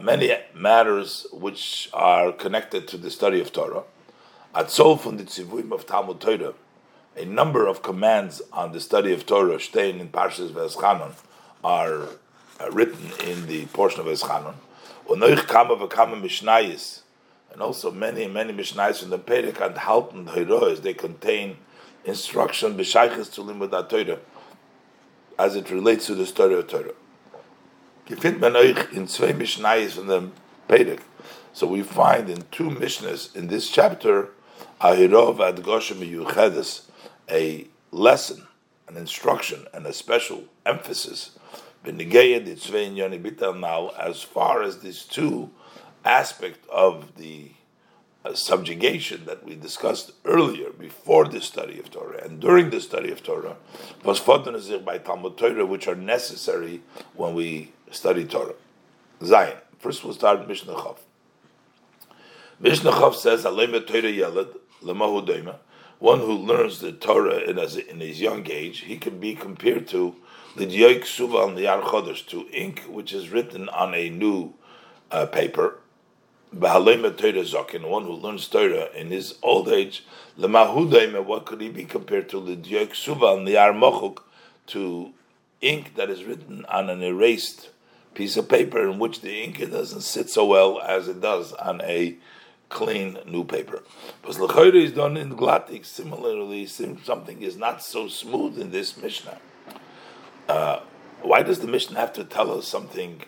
many matters which are connected to the study of Torah. At from the Tzivuim of Talmud Torah, a number of commands on the study of Torah, Stein in Parshas Veschanon, are uh, written in the portion of Veschanon. Unoich Kama V'Kama Mishnayis, and also many, many Mishnayis from the Perek and Halten Heroes, they contain instruction, B'Shaychis to Limud Torah, as it relates to the story of Torah. Gefindt man euch in zwei Mishnayis from the Perek. So we find in two Mishnahs in this chapter, Ahirov ad Goshem a lesson, an instruction, and a special emphasis now as far as these two aspects of the uh, subjugation that we discussed earlier before the study of Torah and during the study of Torah was by Talmud Torah which are necessary when we study Torah. Zion. First we'll start Mishnah Chav. Mishnah Chav says, one who learns the Torah in his young age, he can be compared to the Dioik Suva on the Yar Chodesh, to ink which is written on a new uh, paper. B'halema Torah Zokin, one who learns Torah in his old age, Lemahudaim, what could he be compared to the Dioik Suva on the Yar Mochuk, to ink that is written on an erased piece of paper in which the ink doesn't sit so well as it does on a clean new paper. But L'chayre is done in Glatik. Similarly, something is not so smooth in this Mishnah. Uh, why does the Mishnah have to tell us something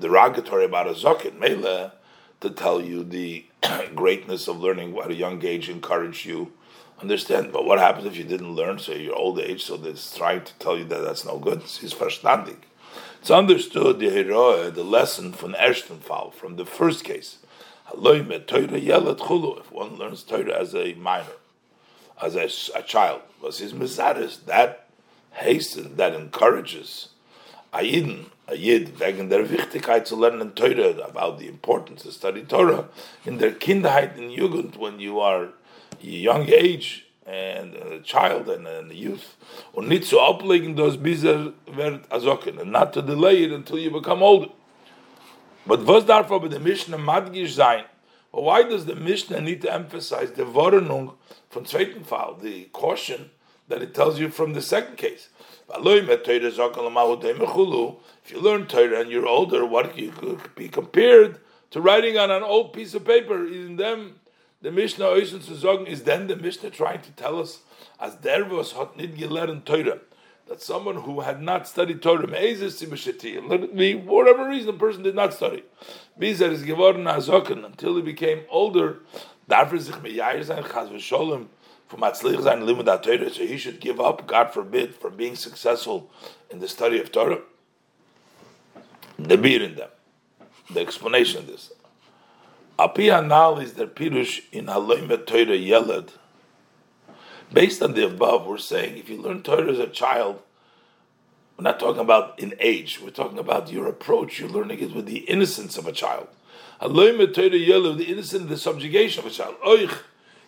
derogatory about a Zokin? Mele to tell you the greatness of learning at a young age, encourage you understand. But what happens if you didn't learn, so your old age, so it's trying to tell you that that's no good? It's verstandig. It's understood the the lesson from Erstenfall, from the first case. If one learns Torah as a minor, as a, a child, was his misaris, that hastens, that encourages a Yidden, a Yid, wegen der Wichtigkeit zu lernen Torah, about the importance to study Torah, in their Kindheit and Jugend, when you are young age, and a child and a youth, und nicht zu ablegen, dass bis wird azoken, and not to delay it until you become older. But was darf aber the Mishnah madgish sein? But why does the Mishnah need to emphasize the Warnung from zweiten Fall, the caution that it tells you from the second case? If you learn Torah and you're older, what you could be compared to writing on an old piece of paper? In them, the Mishnah is then the Mishnah trying to tell us, as der was hat nit Torah, that someone who had not studied Torah, me, whatever reason, the person did not study, until he became older, so he should give up, God forbid, from being successful in the study of Torah. The beer in them, the explanation of this. Api Hanal is their pirush in Haloim Torah Yeled. Based on the above, we're saying if you learn Torah as a child, we're not talking about in age. We're talking about your approach. You're learning it with the innocence of a child. Haloim Torah the innocent, the subjugation of a child. Oich,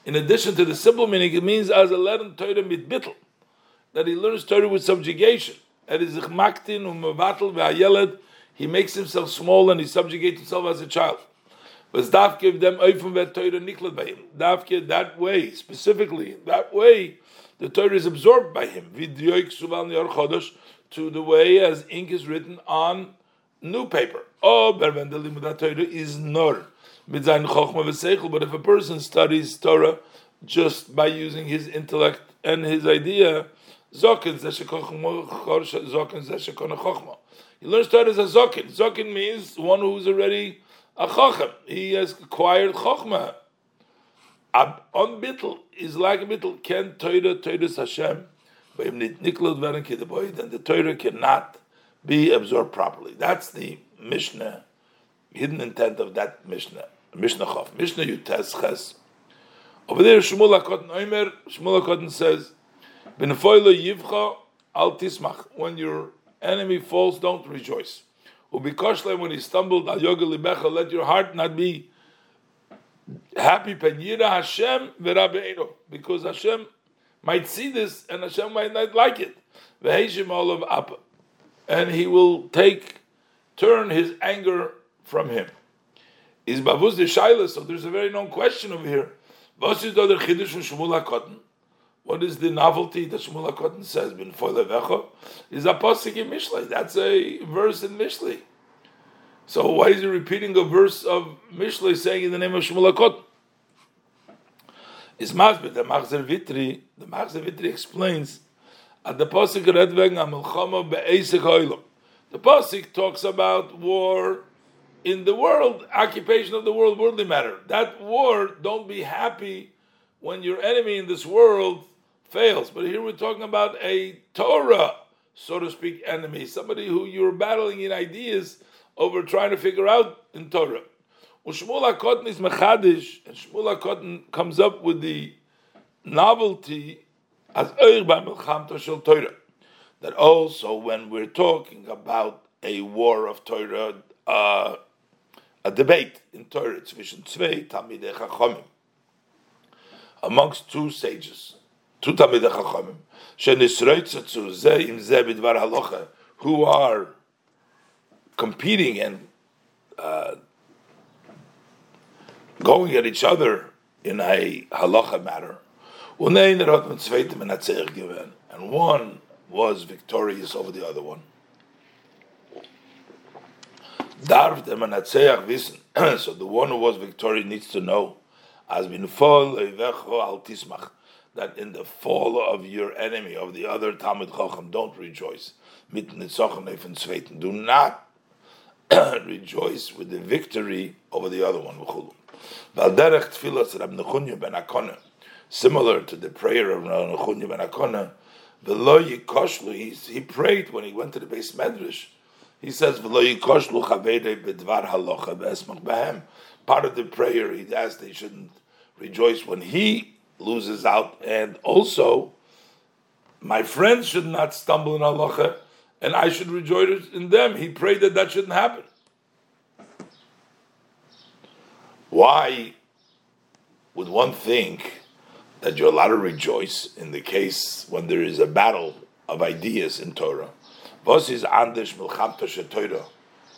in addition to the simple meaning, it means as a learn Torah mit bittel, that he learns Torah with subjugation. That is ve'ayeled. He makes himself small and he subjugates himself as a child. Was give them oifum vet Torah niklat by him. Dafke that way, specifically, that way, the Torah is absorbed by him. Vidyoik suval yor chodosh, to the way as ink is written on new paper. Oh, berven the limud Torah is nor. But if a person studies Torah just by using his intellect and his idea, He learns Torah as a zokin. Zokin means one who's already a chochem. He has acquired chokhmah. On bittel is like a bittel. Can Torah Torah Hashem, then the Torah cannot be absorbed properly. That's the Mishnah, hidden intent of that Mishnah. Mishnah Chof. Mishnah Yutes Ches. Over there, Shmuel HaKotten Omer, Shmuel HaKotten says, yivcha al tismach. When your enemy falls, don't rejoice. Ubikoshle, when he stumbled, al yoga libecha, let your heart not be happy, penyira Hashem v'rabeinu, because Hashem might see this and Hashem might not like it. V'heishim olav apa. And he will take turn his anger from him. Is Bavuz the Shaila, so there's a very known question over here. What is the Chiddush Shmuel HaKotten? What is the novelty that Shmuel HaKotten says, Ben Foilevecho? Is a Pasik in Mishlei. That's a verse in Mishlei. So why is he repeating a verse of Mishlei saying in the name of Shmuel HaKotten? Is Masbet, the Machzer Vitri, the Machzer Vitri explains at the Pasik Redweg Amilchama Be'esek Hoylom. The Pasik talks about war in the world, occupation of the world, worldly matter. That war, don't be happy when your enemy in this world fails. But here we're talking about a Torah, so to speak, enemy, somebody who you're battling in ideas over trying to figure out in Torah. Shmuel HaKotten is Mechadish, and Shmuel HaKotten comes up with the novelty as Shel Torah. That also when we're talking about a war of Torah, uh, a debate in Torah zwischen zwei Talmidei Chachamim, amongst two sages, two Talmidei Chachamim, shenisroitza zu ze im ze bidvar halacha, who are competing and uh, going at each other in a halacha matter. And one was victorious over the other one. Darf der Manatzeach wissen, so the one who was victorious needs to know, as bin fall al tismach, that in the fall of your enemy, of the other Talmud Chacham, don't rejoice. Mit Nitzochem von Zweiten. Do not rejoice with the victory over the other one. Valderech tfilas Rab Nechunya ben Hakanah, similar to the prayer of Rab Nechunya ben Hakanah, V'lo yikoshlu, he prayed when he went to the base medrash, he says, Part of the prayer he asked they shouldn't rejoice when he loses out, and also my friends should not stumble in halacha, and I should rejoice in them. He prayed that that shouldn't happen. Why would one think that you're allowed to rejoice in the case when there is a battle of ideas in Torah? Was is anders milchamta Torah?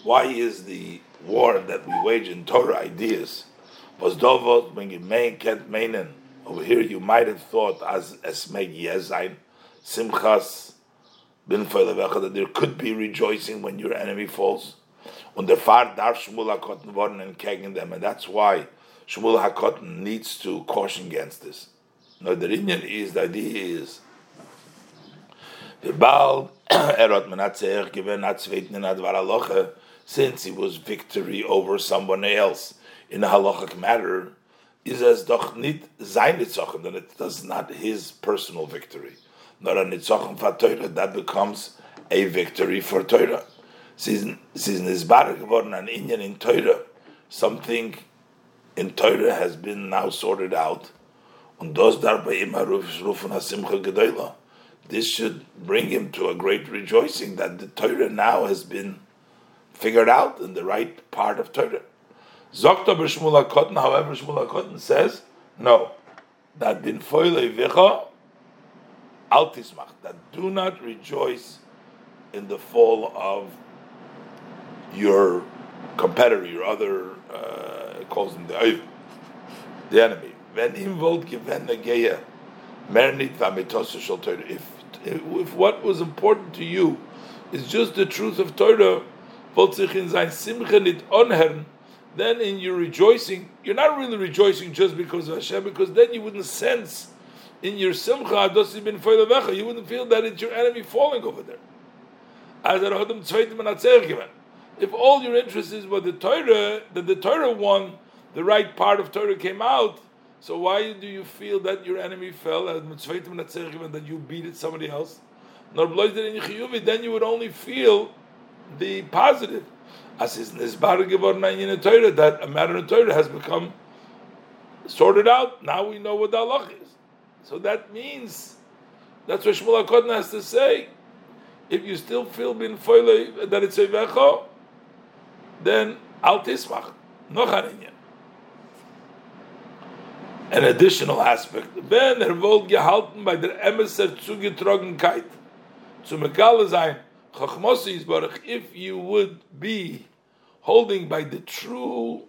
Why is the war that we wage in Torah ideas? Was dovot when you main can't meinen over here you might have thought as esmeg yezain simchas bin that there could be rejoicing when your enemy falls. Und der Fahr darf Shmuel HaKotten and kegging them, and that's why Shmuel HaKotten needs to caution against this. No, the Indian is, the idea is, the Baal Erot Menatzer given at Zweiten in Advar Halacha, since it was victory over someone else in a halachic matter, is as doch nit sein Nitzochen, then it does not his personal victory. Not a Nitzochen for Torah, that becomes a victory for Torah. Since Nizbar geworden an Indian in Torah, something in Torah has been now sorted out, und das dabei immer rufen Hasimcha Gedoyla this should bring him to a great rejoicing that the Torah now has been figured out in the right part of Torah. Zokta b'Shmuel HaKotten, however, Shmuel HaKotten says, no, that din vicha al tismach, that do not rejoice in the fall of your competitor, your other, uh, calls him the the enemy. When involved given the geya, if, if what was important to you is just the truth of Torah, then in your rejoicing, you're not really rejoicing just because of Hashem, because then you wouldn't sense in your simcha, you wouldn't feel that it's your enemy falling over there. If all your interest is what the Torah, that the Torah won, the right part of Torah came out, so why do you feel that your enemy fell and that you beat it somebody else? Then you would only feel the positive. As is that a matter of Torah has become sorted out. Now we know what the halach is. So that means that's what Shmuel HaKotten has to say. If you still feel bin that it's a vecho, then al tismach, noch an additional aspect. Wohl gehalten der zu sein, Chachmosi if you would be holding by the true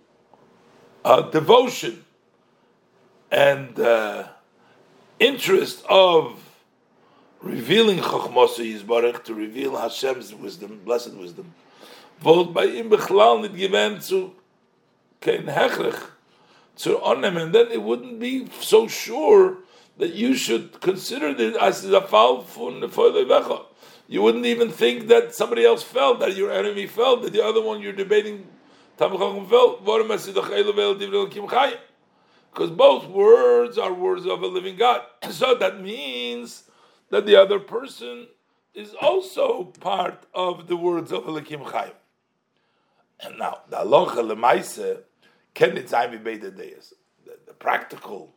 uh, devotion and uh, interest of revealing Chachmosi Yisbarach, to reveal Hashem's wisdom, blessed wisdom, wollt bei ihm bechlal nicht gewähnt zu kein Hechrich, zu onem, and then it wouldn't be so sure that you should consider it as a Vecha. You wouldn't even think that somebody else felt, that your enemy felt, that the other one you're debating. Because both words are words of a living God. So that means that the other person is also part of the words of Elikim Chayim. And now, the aloha lemaise the The practical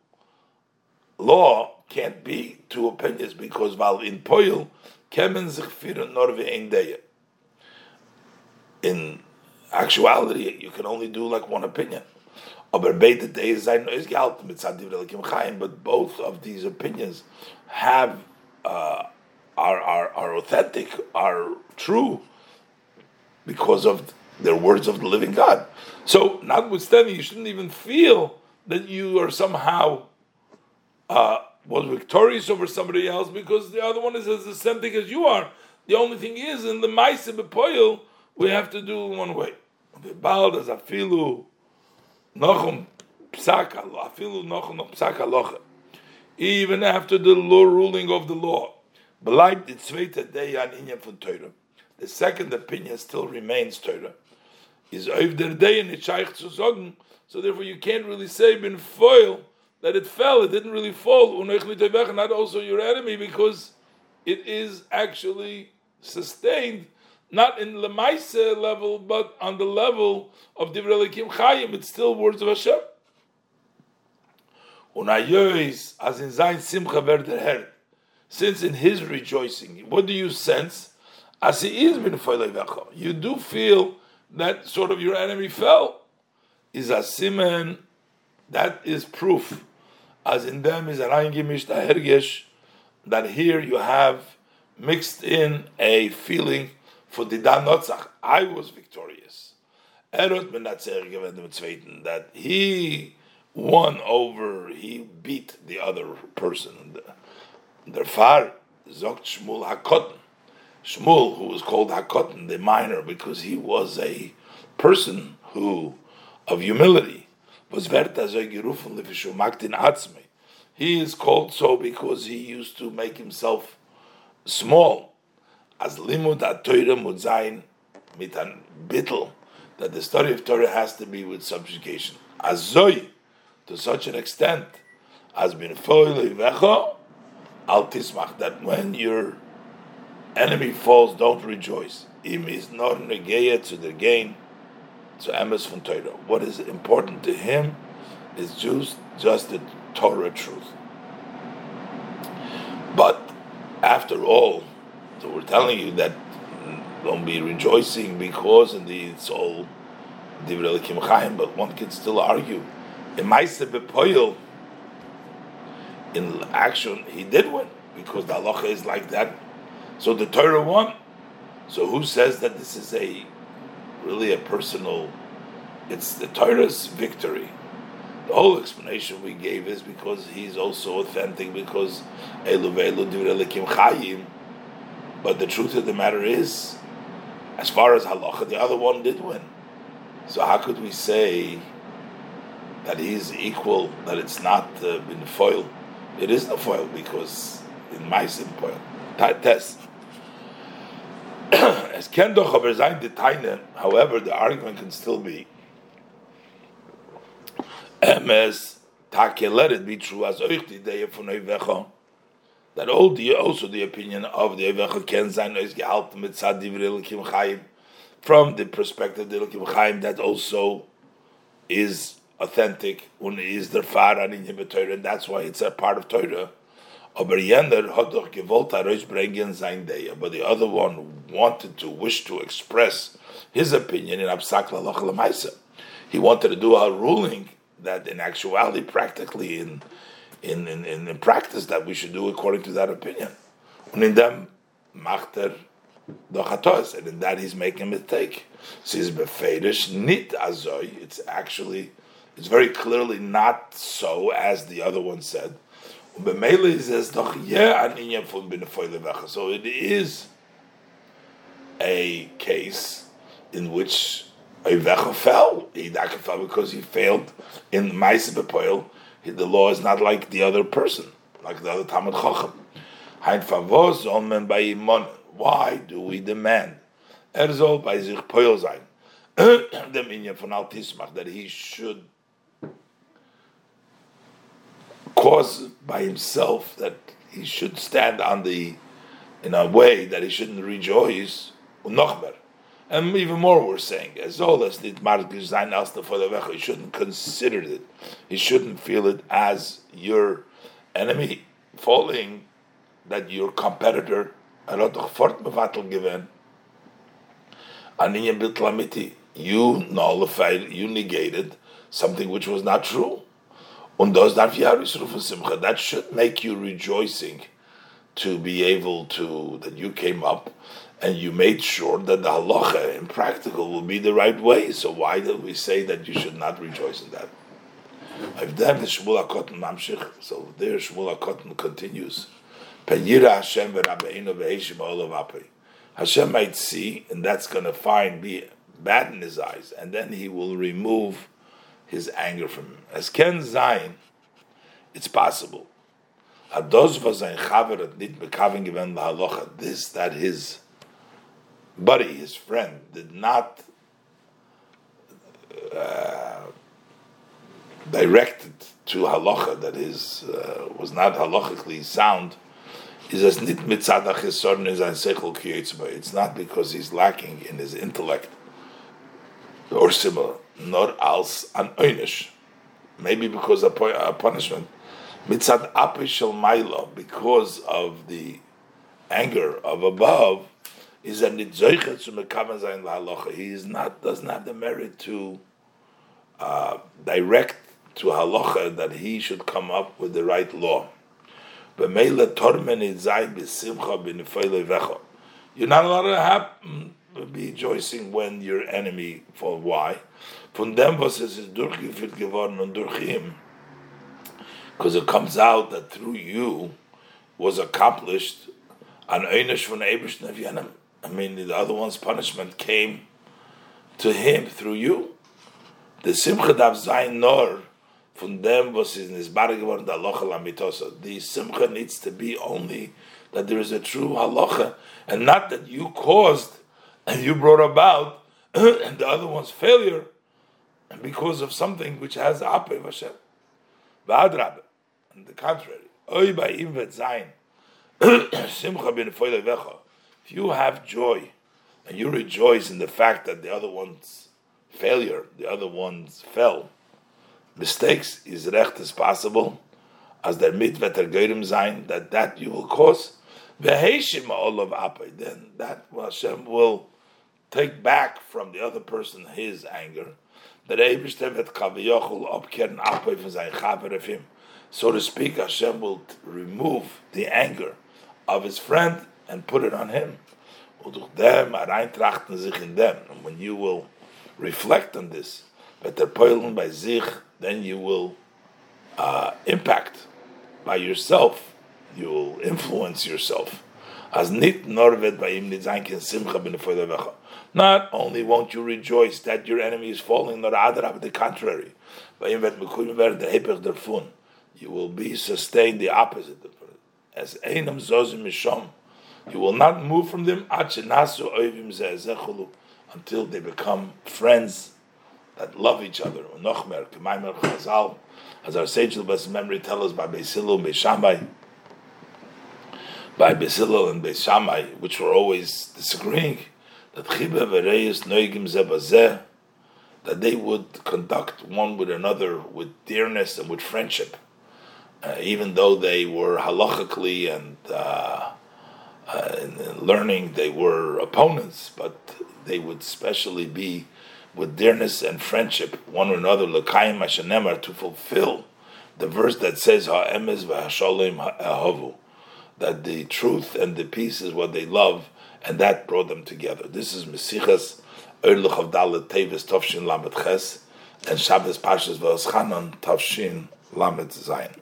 law can't be two opinions because while in Poil. In actuality, you can only do like one opinion. But both of these opinions have uh, are, are, are authentic, are true because of their words of the living God. So, notwithstanding, you shouldn't even feel that you are somehow uh, was victorious over somebody else because the other one is as the same thing as you are. The only thing is, in the Maisa Bepoil, we have to do one way. Does afilu nochum psaka afilu nochum psaka locha. Even after the law ruling of the law, bleibt the zweite day an inyan von Torah. The second opinion still remains Torah. Is over day in the shaykh zu sagen. So therefore, you can't really say bin foil that it fell, it didn't really fall, not also your enemy, because it is actually sustained, not in the Maise level, but on the level of Divrei Elikim Chayim, it's still words of Hashem. as in sein Simcha werder Herr, since in his rejoicing, what do you sense? As he is bin you do feel that sort of your enemy fell. Is a simen, that is proof as in them is a reingemischt hergesh, that here you have mixed in a feeling for the Notzach. I was victorious. Erot that he won over, he beat the other person. Far sagt Shmuel Hakotten. Shmuel, who was called Hakotten, the minor, because he was a person who, of humility, was maktin atzmi. He is called so because he used to make himself small. As limud Torah mudzayin mitan bittel, that the study of Torah has to be with subjugation. As zoy, to such an extent, as bin vecho al tismach, that when your enemy falls, don't rejoice. Im is not negeya to the gain to emes from Torah. What is important to him is just just the Torah truth. But after all, so we're telling you that don't be rejoicing because indeed it's all Divrei Chaim, but one can still argue. In action, he did win because the halacha is like that. So the Torah won. So who says that this is a really a personal, it's the Torah's victory. The whole explanation we gave is because he's also authentic, because Elu Ve'elu Chayim. But the truth of the matter is, as far as halacha, the other one did win. So how could we say that he's equal, that it's not uh, been foil? It is no foil because in my foil. Test. As ken doch aber sein Detaine, however, the argument can still be emes take let it be true as die Idee von Eivecha that all the also the opinion of the Eivecha ken sein is gehalten mit Sadivril Kim Chaim from the perspective of the Chaim that also is authentic and is der Fahrer in Torah and that's why it's a part of Torah Aber jener hat doch gewollt herausbringen sein but the other one wanted to, wish to express his opinion in Absak Lalach. He wanted to do a ruling that in actuality, practically in, in, in, in, practice, that we should do according to that opinion. Und in dem macht er the chatos, and in that he's making a mistake. Says befedish nit azoy. It's actually, it's very clearly not so as the other one said. So it is a case in which Eivecha fell. He fell because he failed in Maisa Bepoil. The law is not like the other person, like the other Talmud Chacham. Why do we demand? Er soll bei Poil sein. Dem Inyan von Altismach, that he should cause by himself, that he should stand on the, in a way that he shouldn't rejoice, unochmer. And even more, we're saying, as all as the margish sein as the vecha, he shouldn't consider it. He shouldn't feel it as your enemy falling, that your competitor er hat doch fortbevattel gewinn, an in bitlamiti, you nullified, you negated something which was not true. Und das darf ja simcha. That should make you rejoicing to be able to, that you came up and you made sure that the halacha in practical will be the right way. So why did we say that you should not rejoice in that? The Shmuel HaKotten mamshich, so there Shmuel HaKotten continues. Hashem Hashem might see, and that's going to find be bad in his eyes, and then he will remove his anger from him. As Ken Zayin, it's possible. This that his buddy, his friend, did not uh, direct it to halacha, that is uh, was not halachically sound is as nit mitzadach chisorn is seichel kiyetzba. It's not because he's lacking in his intellect or similar, nor als an einish. Maybe because of a punishment. Mitzad apishel mailo, because of the anger of above, is a nitzoichet to zayin lahalacha. He is not, doesn't have the merit to uh, direct to halacha that he should come up with the right law. You're not allowed to have, be rejoicing when your enemy falls. Why? Von dem, was es ist durchgeführt geworden und durch him. Because it comes out that through you was accomplished an Einish von Ebersten of I mean, the other one's punishment came to him through you. The Simcha darf sein nur von dem, was ist in his Bar geworden, der Halacha Lamitosa. The Simcha needs to be only that there is a true Halacha, and not that you caused and you brought about and the other one's failure, because of something which has Ape Hashem. V'adrabe, on the contrary. Oy ba'im v'tzayin. Simcha bin vecha. If you have joy, and you rejoice in the fact that the other one's failure, the other one's fell, mistakes is recht as possible, as der mitvet der goyim sein, that that you will cause, veheshim all of then that Hashem will take back from the other person his anger, of him. So to speak, Hashem will remove the anger of his friend and put it on him. And when you will reflect on this, but der Poilen by sich then you will uh, impact by yourself. You will influence yourself. As nit norvet by simcha Not only won't you rejoice that your enemy is falling, nor Adra, but the contrary. You will be sustained the opposite. As einam zozim mishom. You will not move from them until they become friends that love each other. Nochmer, Kemaimer Chazal, as our sage best memory tell us by Beis and Beis by Beis and Beis which were always disagreeing, that they would conduct one with another with dearness and with friendship, uh, even though they were halachically and uh, uh, in learning they were opponents, but they would specially be with dearness and friendship one with another, to fulfill the verse that says that the truth and the peace is what they love, and that brought them together. This is Mesichas Erlich of Dalet Tevis Tovshin Lamed Ches and Shabbos Pashas Veschanan Tovshin Lamed Zayin.